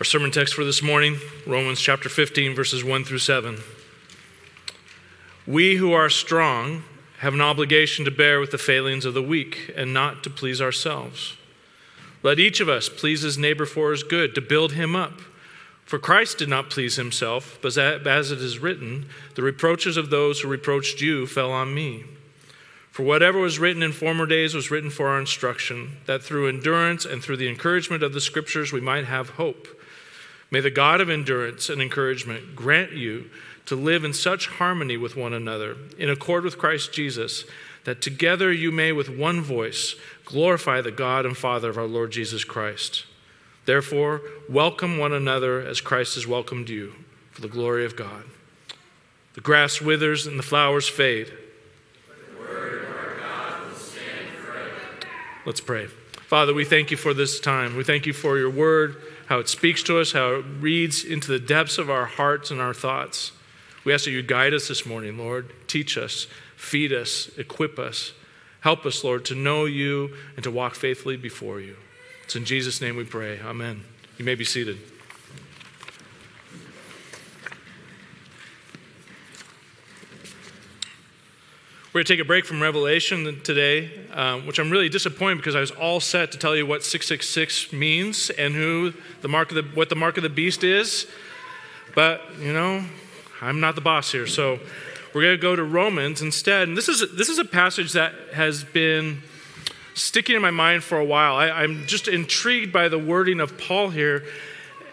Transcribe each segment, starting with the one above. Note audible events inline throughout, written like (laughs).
Our sermon text for this morning, Romans chapter 15, verses 1 through 7. We who are strong have an obligation to bear with the failings of the weak and not to please ourselves. Let each of us please his neighbor for his good, to build him up. For Christ did not please himself, but as it is written, the reproaches of those who reproached you fell on me. For whatever was written in former days was written for our instruction, that through endurance and through the encouragement of the Scriptures we might have hope. May the God of endurance and encouragement grant you to live in such harmony with one another, in accord with Christ Jesus, that together you may with one voice glorify the God and Father of our Lord Jesus Christ. Therefore, welcome one another as Christ has welcomed you, for the glory of God. The grass withers and the flowers fade. Let's pray. Father, we thank you for this time. We thank you for your word, how it speaks to us, how it reads into the depths of our hearts and our thoughts. We ask that you guide us this morning, Lord. Teach us, feed us, equip us. Help us, Lord, to know you and to walk faithfully before you. It's in Jesus' name we pray. Amen. You may be seated. We're going to take a break from Revelation today, um, which I'm really disappointed because I was all set to tell you what 666 means and who the mark of the, what the mark of the beast is. But, you know, I'm not the boss here. So we're going to go to Romans instead. And this is, this is a passage that has been sticking in my mind for a while. I, I'm just intrigued by the wording of Paul here.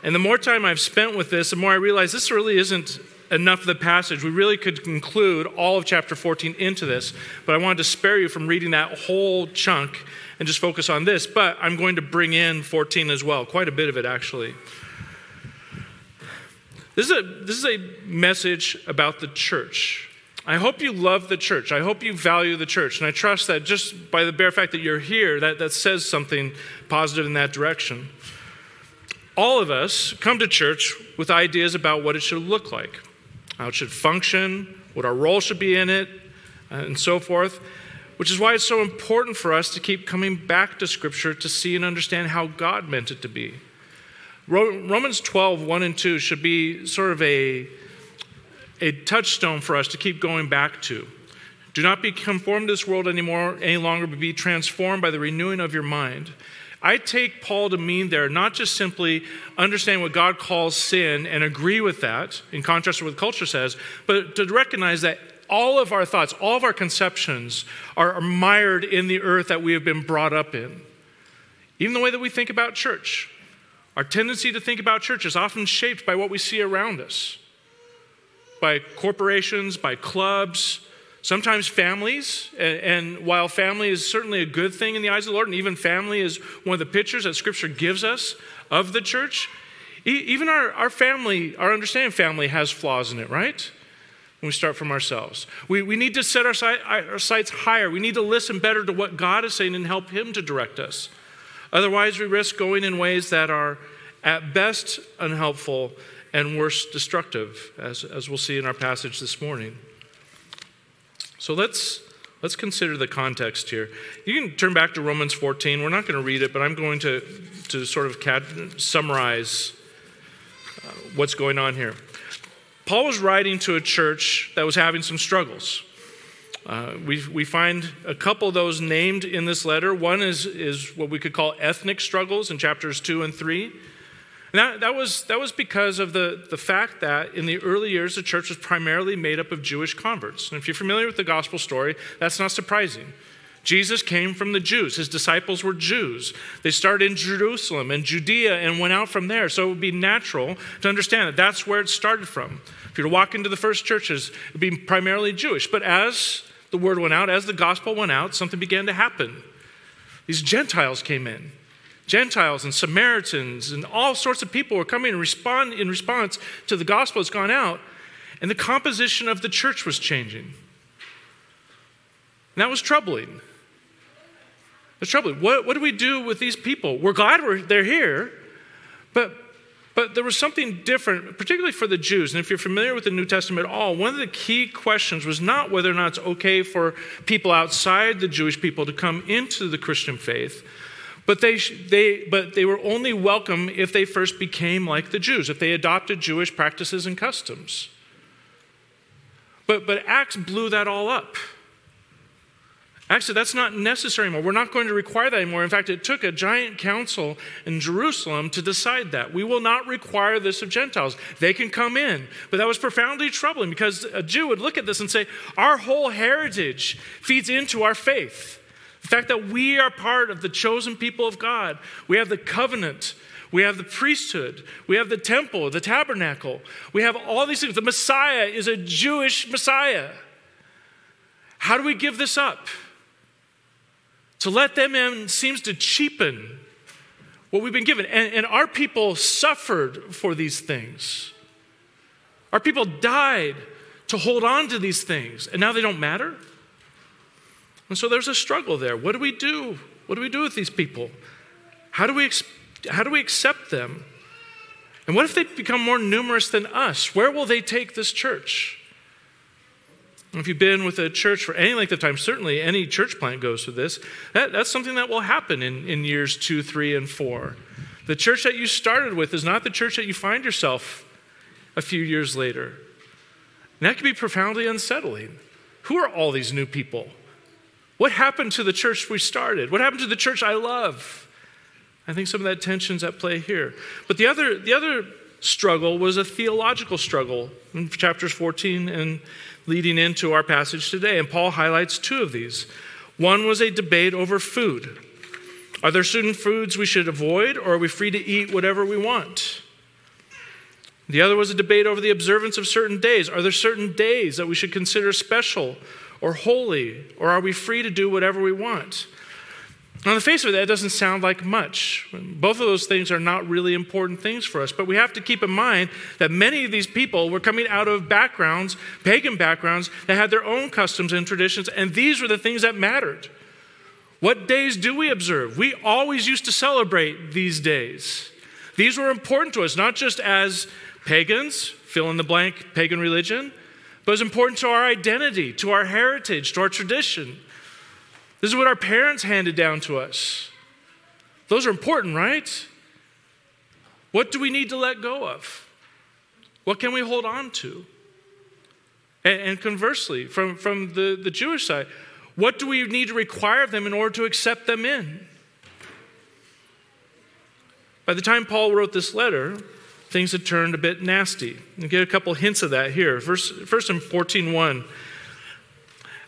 And the more time I've spent with this, the more I realize this really isn't enough of the passage. We really could conclude all of chapter 14 into this, but I wanted to spare you from reading that whole chunk and just focus on this. But I'm going to bring in 14 as well, quite a bit of it actually. This is a, this is a message about the church. I hope you love the church. I hope you value the church. And I trust that just by the bare fact that you're here, that, that says something positive in that direction. All of us come to church with ideas about what it should look like how it should function, what our role should be in it, uh, and so forth. Which is why it's so important for us to keep coming back to Scripture to see and understand how God meant it to be. Romans 12, 1 and 2 should be sort of a, a touchstone for us to keep going back to. Do not be conformed to this world anymore, any longer, but be transformed by the renewing of your mind. I take Paul to mean there not just simply understand what God calls sin and agree with that, in contrast to what culture says, but to recognize that all of our thoughts, all of our conceptions are mired in the earth that we have been brought up in. Even the way that we think about church. Our tendency to think about church is often shaped by what we see around us, by corporations, by clubs, Sometimes families, and, while family is certainly a good thing in the eyes of the Lord, and even family is one of the pictures that Scripture gives us of the church, even our, our family, our understanding family has flaws in it, right? When we start from ourselves. We, we need to set our, sight, our sights higher. We need to listen better to what God is saying and help Him to direct us. Otherwise, we risk going in ways that are at best unhelpful and worse destructive, as, as we'll see in our passage this morning. So let's let's consider the context here. You can turn back to Romans 14. We're not going to read it, but I'm going to to sort of summarize uh, what's going on here. Paul was writing to a church that was having some struggles. Uh, we, we find a couple of those named in this letter. One is, is what we could call ethnic struggles in chapters 2 and 3. And that, that, was, that was because of the, the fact that in the early years, the church was primarily made up of Jewish converts. And if you're familiar with the gospel story, that's not surprising. Jesus came from the Jews. His disciples were Jews. They started in Jerusalem and Judea and went out from there. So it would be natural to understand that that's where it started from. If you were to walk into the first churches, it would be primarily Jewish. But as the word went out, as the gospel went out, something began to happen. These Gentiles came in. Gentiles and Samaritans and all sorts of people were coming and respond in response to the gospel that's gone out, and the composition of the church was changing. And that was troubling. It's troubling. What, what do we do with these people? We're glad we're, they're here, but, but there was something different, particularly for the Jews. And if you're familiar with the New Testament at all, one of the key questions was not whether or not it's okay for people outside the Jewish people to come into the Christian faith, But they, they, but they were only welcome if they first became like the Jews, if they adopted Jewish practices and customs. But, but Acts blew that all up. Actually, that's not necessary anymore. We're not going to require that anymore. In fact, it took a giant council in Jerusalem to decide that. We will not require this of Gentiles. They can come in. But that was profoundly troubling because a Jew would look at this and say, Our whole heritage feeds into our faith. The fact that we are part of the chosen people of God, we have the covenant. We have the priesthood. We have the temple, the tabernacle. We have all these things. The Messiah is a Jewish Messiah. How do we give this up? To let them in seems to cheapen what we've been given. And, and our people suffered for these things. Our people died to hold on to these things, and now they don't matter. And so there's a struggle there. What do we do? What do we do with these people? How do we, how do we accept them? And what if they become more numerous than us? Where will they take this church? If you've been with a church for any length of time, certainly any church plant goes through this. That, that's something that will happen in, in years two, three, and four. The church that you started with is not the church that you find yourself a few years later. And that can be profoundly unsettling. Who are all these new people? What happened to the church we started? What happened to the church I love? I think some of that tension's at play here. But the other, the other struggle was a theological struggle in chapters 14 and leading into our passage today. And Paul highlights two of these. One was a debate over food. Are there certain foods we should avoid, or are we free to eat whatever we want? The other was a debate over the observance of certain days. Are there certain days that we should consider special or holy, or are we free to do whatever we want? On the face of it, that doesn't sound like much. Both of those things are not really important things for us, but we have to keep in mind that many of these people were coming out of backgrounds, pagan backgrounds, that had their own customs and traditions, and these were the things that mattered. What days do we observe? We always used to celebrate these days. These were important to us, not just as pagans, fill in the blank pagan religion, but it's important to our identity, to our heritage, to our tradition. This is what our parents handed down to us. Those are important, right? What do we need to let go of? What can we hold on to? And, and conversely, from, from the, the Jewish side, what do we need to require of them in order to accept them in? By the time Paul wrote this letter, things had turned a bit nasty. You get a couple hints of that here. First, first in 14.1,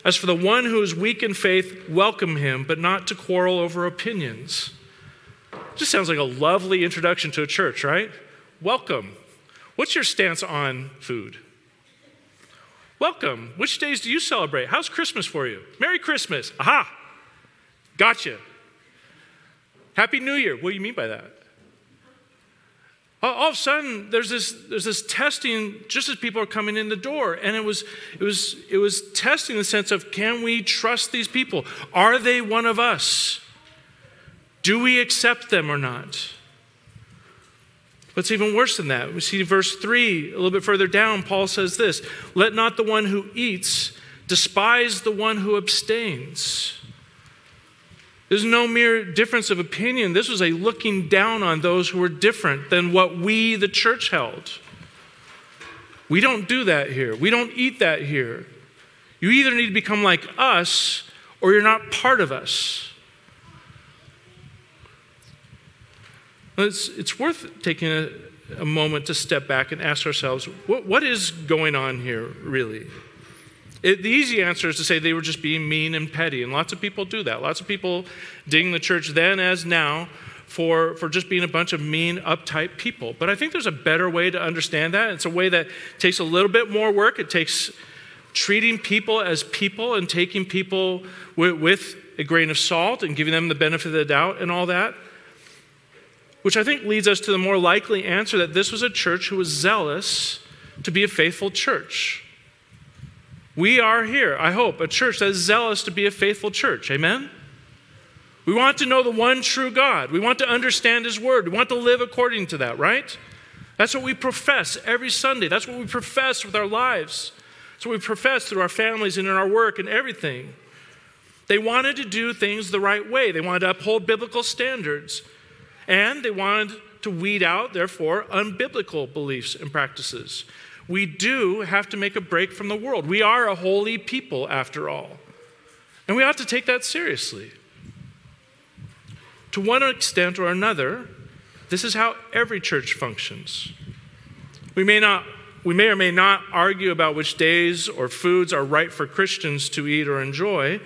as for the one who is weak in faith, welcome him, but not to quarrel over opinions. Just sounds like a lovely introduction to a church, right? Welcome. What's your stance on food? Welcome. Which days do you celebrate? How's Christmas for you? Merry Christmas. Aha. Gotcha. Happy New Year. What do you mean by that? All of a sudden there's this there's this testing just as people are coming in the door. And it was it was it was testing the sense of can we trust these people? Are they one of us? Do we accept them or not? It's even worse than that? We see verse 3 a little bit further down. Paul says this let not the one who eats despise the one who abstains there's no mere difference of opinion. This was a looking down on those who were different than what we, the church, held. We don't do that here. We don't eat that here. You either need to become like us or you're not part of us. It's, it's worth taking a, a moment to step back and ask ourselves what, what is going on here, really? It, the easy answer is to say they were just being mean and petty, and lots of people do that. Lots of people ding the church then as now for, for just being a bunch of mean, uptight people. But I think there's a better way to understand that. It's a way that takes a little bit more work. It takes treating people as people and taking people with, with a grain of salt and giving them the benefit of the doubt and all that. Which I think leads us to the more likely answer that this was a church who was zealous to be a faithful church. We are here, I hope, a church that is zealous to be a faithful church. Amen? We want to know the one true God. We want to understand His Word. We want to live according to that, right? That's what we profess every Sunday. That's what we profess with our lives. That's what we profess through our families and in our work and everything. They wanted to do things the right way, they wanted to uphold biblical standards, and they wanted to weed out, therefore, unbiblical beliefs and practices. We do have to make a break from the world. We are a holy people, after all. And we ought to take that seriously. To one extent or another, this is how every church functions. We may not we may or may not argue about which days or foods are right for Christians to eat or enjoy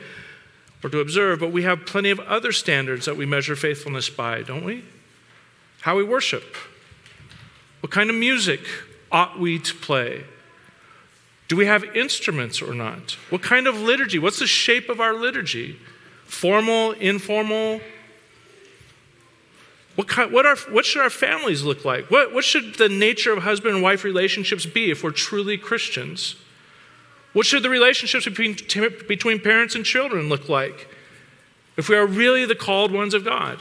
or to observe, but we have plenty of other standards that we measure faithfulness by, don't we? How we worship. What kind of music ought we to play? Do we have instruments or not? What kind of liturgy? What's the shape of our liturgy? Formal, informal, what, kind, what, are, what should our families look like? What, what should the nature of husband and wife relationships be if we're truly Christians? What should the relationships between, between parents and children look like if we are really the called ones of God?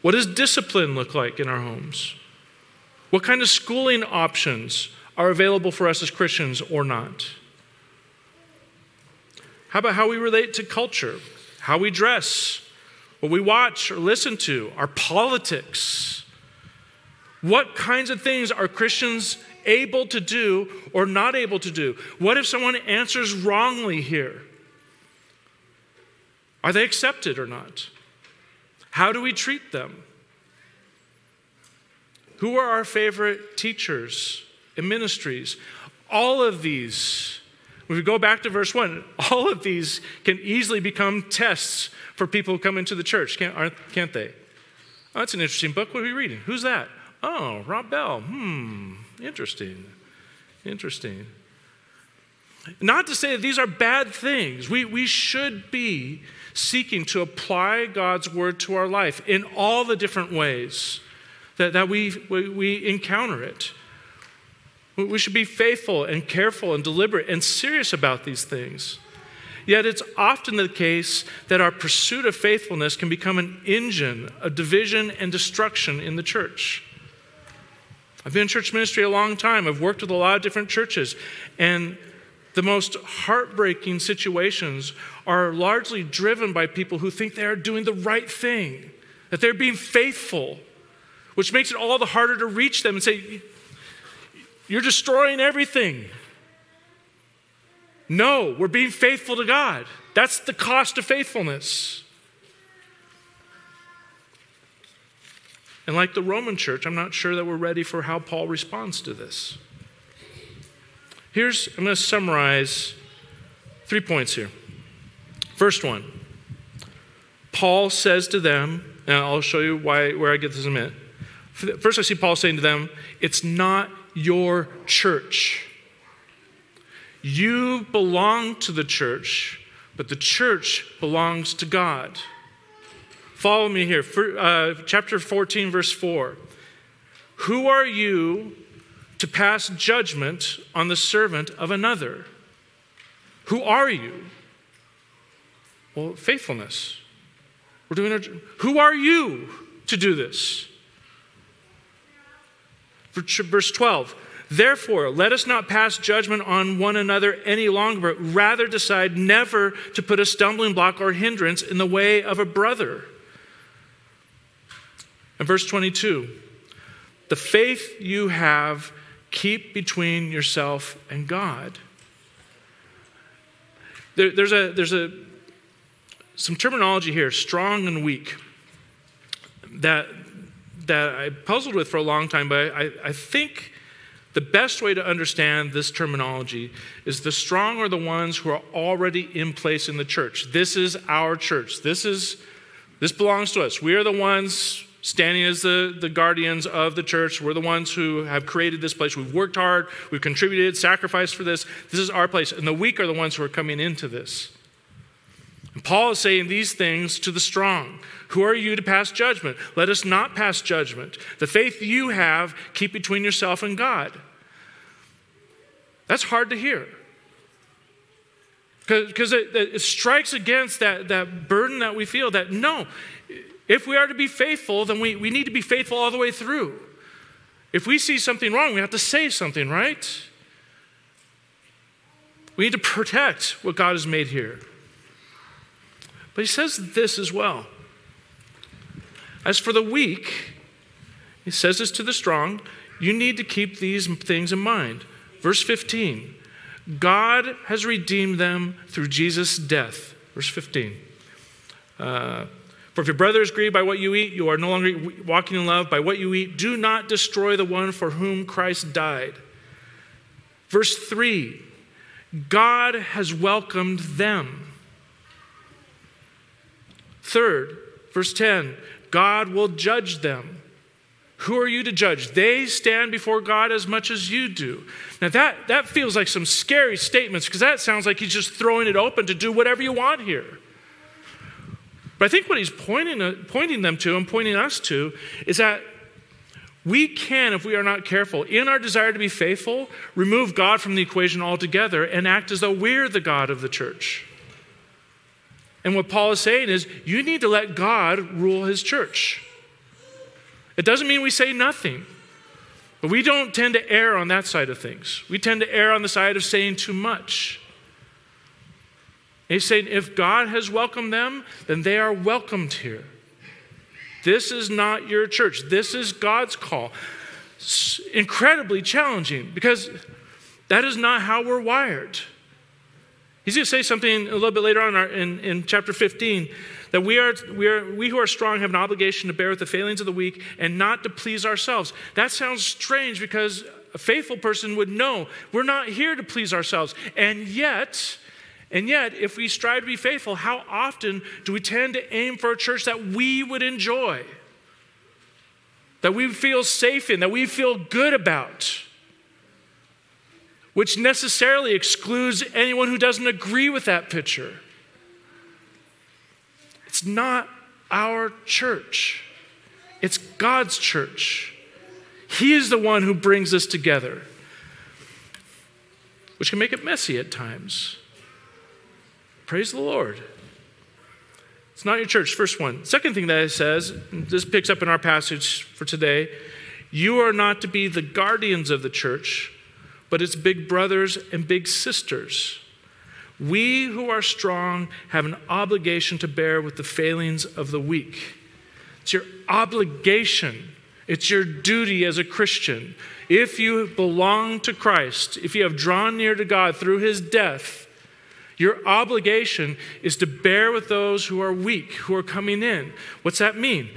What does discipline look like in our homes? What kind of schooling options are available for us as Christians or not? How about how we relate to culture, how we dress, what we watch or listen to, our politics. What kinds of things are Christians able to do or not able to do? What if someone answers wrongly here? Are they accepted or not? How do we treat them? Who are our favorite teachers and ministries? All of these, if we go back to verse 1, all of these can easily become tests for people who come into the church, can't, can't they? Oh, that's an interesting book. What are we reading? Who's that? Oh, Rob Bell. Hmm, interesting. Interesting. Not to say that these are bad things. We, we should be seeking to apply God's word to our life in all the different ways that, that we, we, we encounter it. We should be faithful and careful and deliberate and serious about these things. Yet it's often the case that our pursuit of faithfulness can become an engine of division and destruction in the church. I've been in church ministry a long time. I've worked with a lot of different churches. And the most heartbreaking situations are largely driven by people who think they are doing the right thing, that they're being faithful, which makes it all the harder to reach them and say, You're destroying everything. No, we're being faithful to God. That's the cost of faithfulness. And like the Roman church, I'm not sure that we're ready for how Paul responds to this. Here's, I'm going to summarize three points here. First one Paul says to them, and I'll show you why, where I get this in a minute. First, I see Paul saying to them, It's not your church. You belong to the church, but the church belongs to God. Follow me here. For, uh, chapter 14, verse 4. Who are you to pass judgment on the servant of another? Who are you? Well, faithfulness. We're doing our, who are you to do this? Verse 12. Therefore, let us not pass judgment on one another any longer, but rather decide never to put a stumbling block or hindrance in the way of a brother. And verse 22 the faith you have, keep between yourself and God. There, there's a, there's a, some terminology here, strong and weak, that, that I puzzled with for a long time, but I, I think the best way to understand this terminology is the strong are the ones who are already in place in the church. This is our church. This is this belongs to us. We are the ones standing as the, the guardians of the church. We're the ones who have created this place. We've worked hard, we've contributed, sacrificed for this. This is our place. And the weak are the ones who are coming into this. And Paul is saying these things to the strong. Who are you to pass judgment? Let us not pass judgment. The faith you have, keep between yourself and God. That's hard to hear. Because it, it, strikes against that, that burden that we feel that no, if we are to be faithful, then we, we need to be faithful all the way through. If we see something wrong, we have to say something, right? We need to protect what God has made here. But he says this as well. As for the weak, he says this to the strong, you need to keep these things in mind. Verse 15 God has redeemed them through Jesus' death. Verse 15. Uh, for if your brother is grieved by what you eat, you are no longer walking in love by what you eat. Do not destroy the one for whom Christ died. Verse 3 God has welcomed them. Third, verse 10 God will judge them. Who are you to judge? They stand before God as much as you do. Now, that, that feels like some scary statements because that sounds like he's just throwing it open to do whatever you want here. But I think what he's pointing, uh, pointing them to and pointing us to is that we can, if we are not careful, in our desire to be faithful, remove God from the equation altogether and act as though we're the God of the church. And what Paul is saying is, you need to let God rule his church. It doesn't mean we say nothing, but we don't tend to err on that side of things. We tend to err on the side of saying too much. And he's saying, if God has welcomed them, then they are welcomed here. This is not your church. This is God's call. It's incredibly challenging because that is not how we're wired. He's going to say something a little bit later on in, in chapter 15 that we, are, we, are, we who are strong have an obligation to bear with the failings of the weak and not to please ourselves. That sounds strange because a faithful person would know we're not here to please ourselves. And yet, and yet, if we strive to be faithful, how often do we tend to aim for a church that we would enjoy, that we feel safe in, that we feel good about? Which necessarily excludes anyone who doesn't agree with that picture. It's not our church, it's God's church. He is the one who brings us together, which can make it messy at times. Praise the Lord. It's not your church, first one. Second thing that it says, this picks up in our passage for today you are not to be the guardians of the church but it's big brothers and big sisters. We who are strong have an obligation to bear with the failings of the weak. It's your obligation, it's your duty as a Christian. If you belong to Christ, if you have drawn near to God through his death, your obligation is to bear with those who are weak, who are coming in. What's that mean?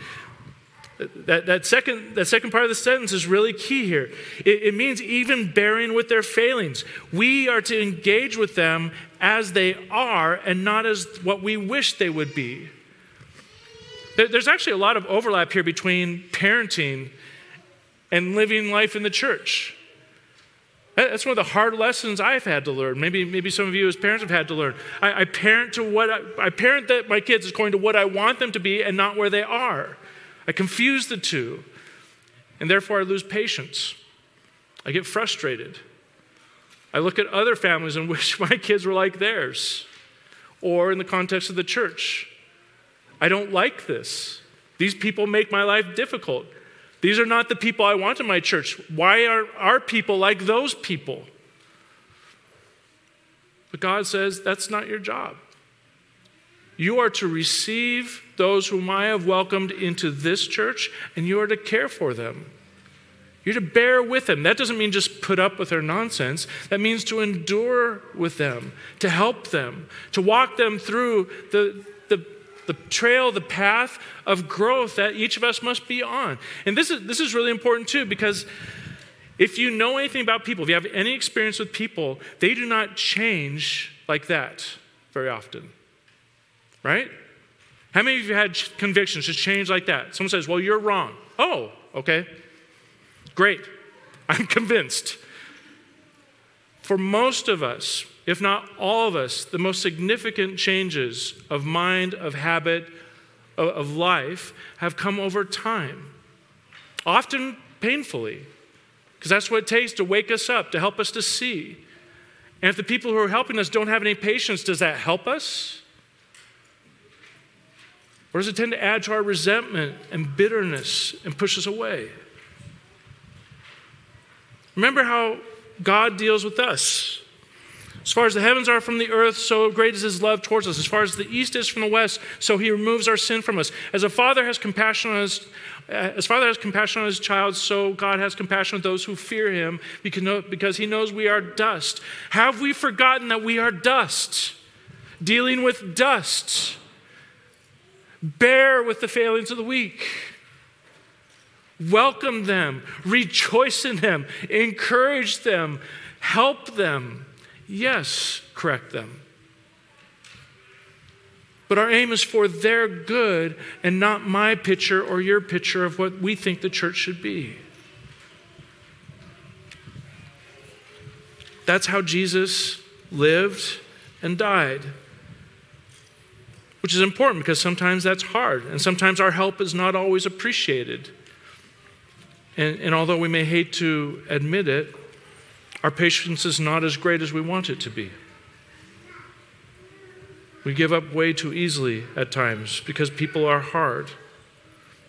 That, that, second, that second part of the sentence is really key here. It, it means even bearing with their failings. We are to engage with them as they are and not as what we wish they would be. There's actually a lot of overlap here between parenting and living life in the church. That's one of the hard lessons I've had to learn. Maybe, maybe some of you as parents have had to learn. I, I parent to what I, I parent that my kids is according to what I want them to be and not where they are. I confuse the two, and therefore I lose patience. I get frustrated. I look at other families and (laughs) wish my kids were like theirs, or in the context of the church. I don't like this. These people make my life difficult. These are not the people I want in my church. Why are our people like those people? But God says that's not your job. You are to receive those whom I have welcomed into this church, and you are to care for them. You're to bear with them. That doesn't mean just put up with their nonsense. That means to endure with them, to help them, to walk them through the, the, the trail, the path of growth that each of us must be on. And this is, this is really important too, because if you know anything about people, if you have any experience with people, they do not change like that very often. Right? How many of you had convictions just change like that? Someone says, Well, you're wrong. Oh, okay. Great. (laughs) I'm convinced. For most of us, if not all of us, the most significant changes of mind, of habit, of, life have come over time. Often painfully, because that's what it takes to wake us up, to help us to see. And if the people who are helping us don't have any patience, does that help us? Or does it tend to add to our resentment and bitterness and push us away? Remember how God deals with us. As far as the heavens are from the earth, so great is his love towards us. As far as the east is from the west, so he removes our sin from us. As a father has compassion on his uh, as father has compassion on his child, so God has compassion on those who fear him because he knows we are dust. Have we forgotten that we are dust? Dealing with dust. Bear with the failings of the weak. Welcome them, rejoice in them, encourage them, help them. Yes, correct them. But our aim is for their good and not my picture or your picture of what we think the church should be. That's how Jesus lived and died. Which is important because sometimes that's hard, and sometimes our help is not always appreciated. And, and although we may hate to admit it, our patience is not as great as we want it to be. We give up way too easily at times because people are hard.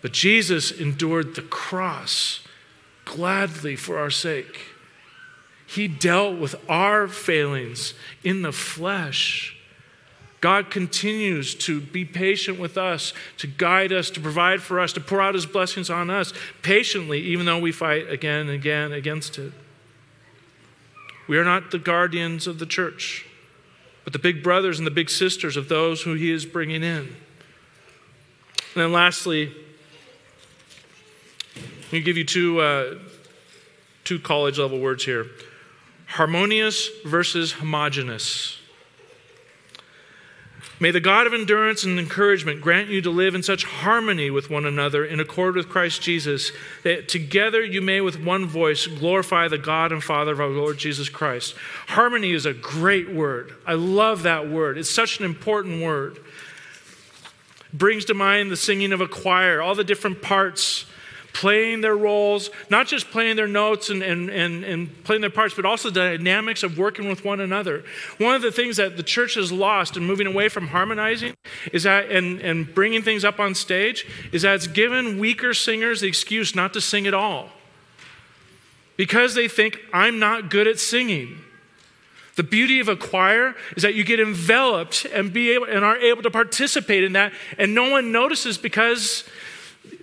But Jesus endured the cross gladly for our sake. He dealt with our failings in the flesh. God continues to be patient with us, to guide us, to provide for us, to pour out his blessings on us patiently, even though we fight again and again against it. We are not the guardians of the church, but the big brothers and the big sisters of those who he is bringing in. And then lastly, let me give you two, uh, two college level words here harmonious versus homogenous. May the God of endurance and encouragement grant you to live in such harmony with one another in accord with Christ Jesus, that together you may with one voice glorify the God and Father of our Lord Jesus Christ. Harmony is a great word. I love that word. It's such an important word. Brings to mind the singing of a choir, all the different parts playing their roles, not just playing their notes and, and, and, and playing their parts, but also the dynamics of working with one another. One of the things that the church has lost in moving away from harmonizing is that, and, and bringing things up on stage, is that it's given weaker singers the excuse not to sing at all. Because they think, I'm not good at singing. The beauty of a choir is that you get enveloped and be able and are able to participate in that, and no one notices because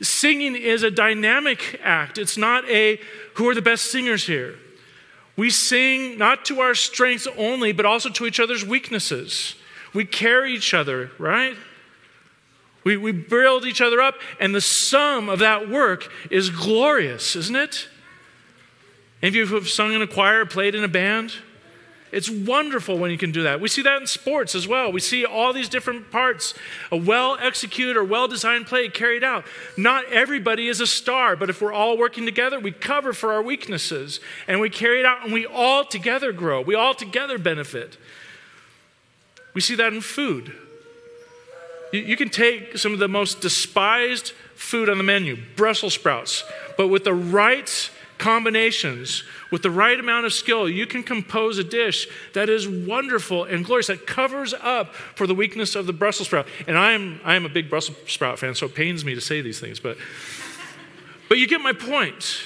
singing is a dynamic act. It's not a who are the best singers here. We sing not to our strengths only, but also to each other's weaknesses. We carry each other, right? We, we build each other up, and the sum of that work is glorious, isn't it? Any of you who have sung in a choir, played in a band? It's wonderful when you can do that. We see that in sports as well. We see all these different parts, a well executed or well designed play carried out. Not everybody is a star, but if we're all working together, we cover for our weaknesses and we carry it out and we all together grow. We all together benefit. We see that in food. You, you can take some of the most despised food on the menu, Brussels sprouts, but with the right combinations, with the right amount of skill, you can compose a dish that is wonderful and glorious, that covers up for the weakness of the Brussels sprout. And I am, I am a big Brussels sprout fan, so it pains me to say these things, but, but you get my point.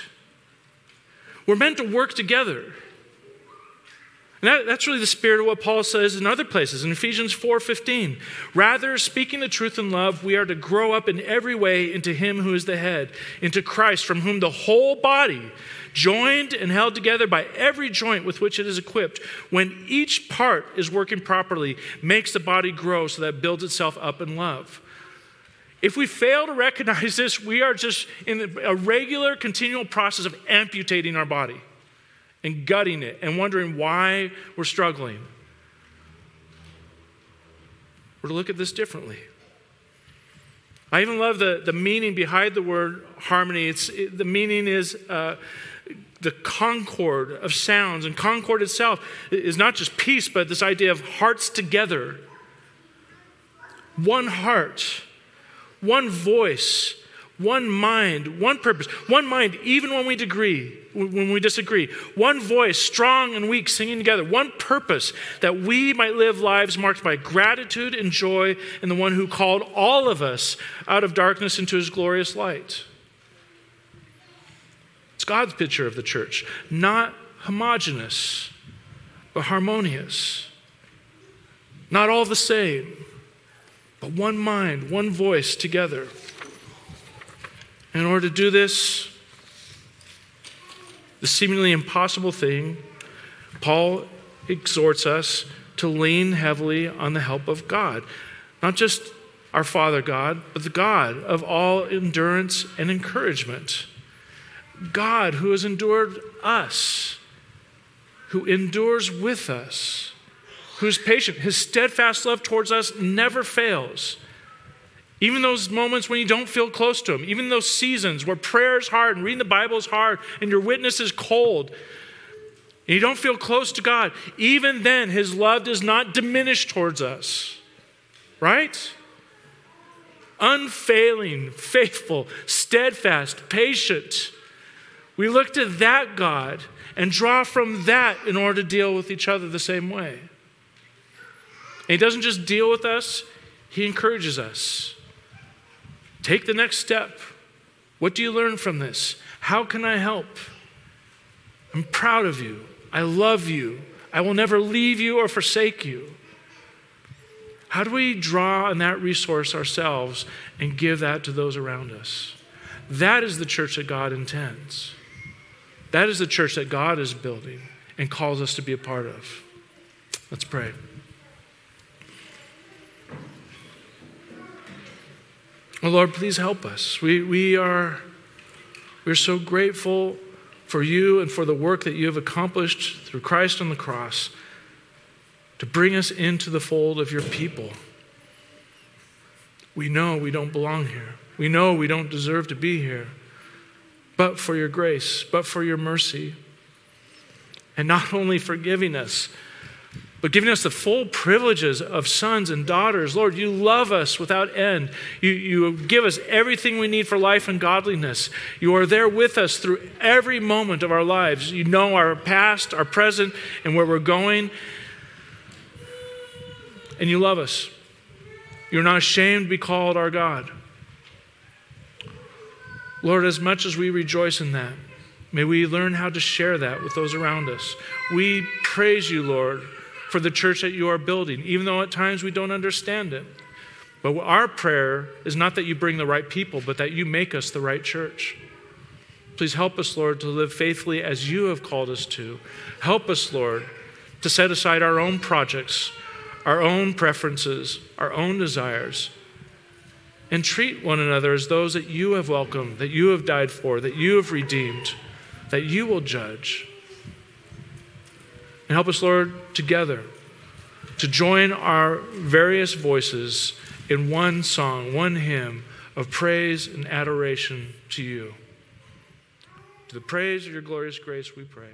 We're meant to work together. And that, that's really the spirit of what Paul says in other places. In Ephesians 4:15, rather speaking the truth in love, we are to grow up in every way into him who is the head, into Christ, from whom the whole body, joined and held together by every joint with which it is equipped, when each part is working properly, makes the body grow so that it builds itself up in love. If we fail to recognize this, we are just in a regular, continual process of amputating our body and gutting it and wondering why we're struggling. We're to look at this differently. I even love the, the meaning behind the word harmony. It's, it, the meaning is uh, the concord of sounds. And concord itself is not just peace, but this idea of hearts together. One heart, one voice, one mind, one purpose, one mind, even when we disagree, when we disagree, one voice, strong and weak, singing together, one purpose that we might live lives marked by gratitude and joy in the one who called all of us out of darkness into his glorious light. It's God's picture of the church, not homogenous, but harmonious. Not all the same, but one mind, one voice together. In order to do this, the seemingly impossible thing, Paul exhorts us to lean heavily on the help of God. Not just our Father God, but the God of all endurance and encouragement. God who has endured us, who endures with us, who's patient. His steadfast love towards us never fails. Even those moments when you don't feel close to Him, even those seasons where prayer is hard and reading the Bible is hard and your witness is cold, and you don't feel close to God, even then His love does not diminish towards us. Right? Unfailing, faithful, steadfast, patient. We look to that God and draw from that in order to deal with each other the same way. And He doesn't just deal with us, He encourages us. Take the next step. What do you learn from this? How can I help? I'm proud of you. I love you. I will never leave you or forsake you. How do we draw on that resource ourselves and give that to those around us? That is the church that God intends. That is the church that God is building and calls us to be a part of. Let's pray. Oh Lord, please help us. We, we are we're so grateful for you and for the work that you have accomplished through Christ on the cross to bring us into the fold of your people. We know we don't belong here. We know we don't deserve to be here. But for your grace, but for your mercy. And not (laughs) only forgiving us, but giving us the full privileges of sons and daughters. Lord, you love us without end. You, you give us everything we need for life and godliness. You are there with us through every moment of our lives. You know our past, our present, and where we're going. And you love us. You're not ashamed to be called our God. Lord, as much as we rejoice in that, may we learn how to share that with those around us. We praise you, Lord for the church that you are building, even though at times we don't understand it. But our prayer is not that you bring the right people, but that you make us the right church. Please help us, Lord, to live faithfully as you have called us to. Help us, Lord, to set aside our own projects, our own preferences, our own desires, and treat one another as those that you have welcomed, that you have died for, that you have redeemed, that you will judge. And help us, Lord, together to join our various voices in one song, one hymn of praise and adoration to you. To the praise of your glorious grace, we pray.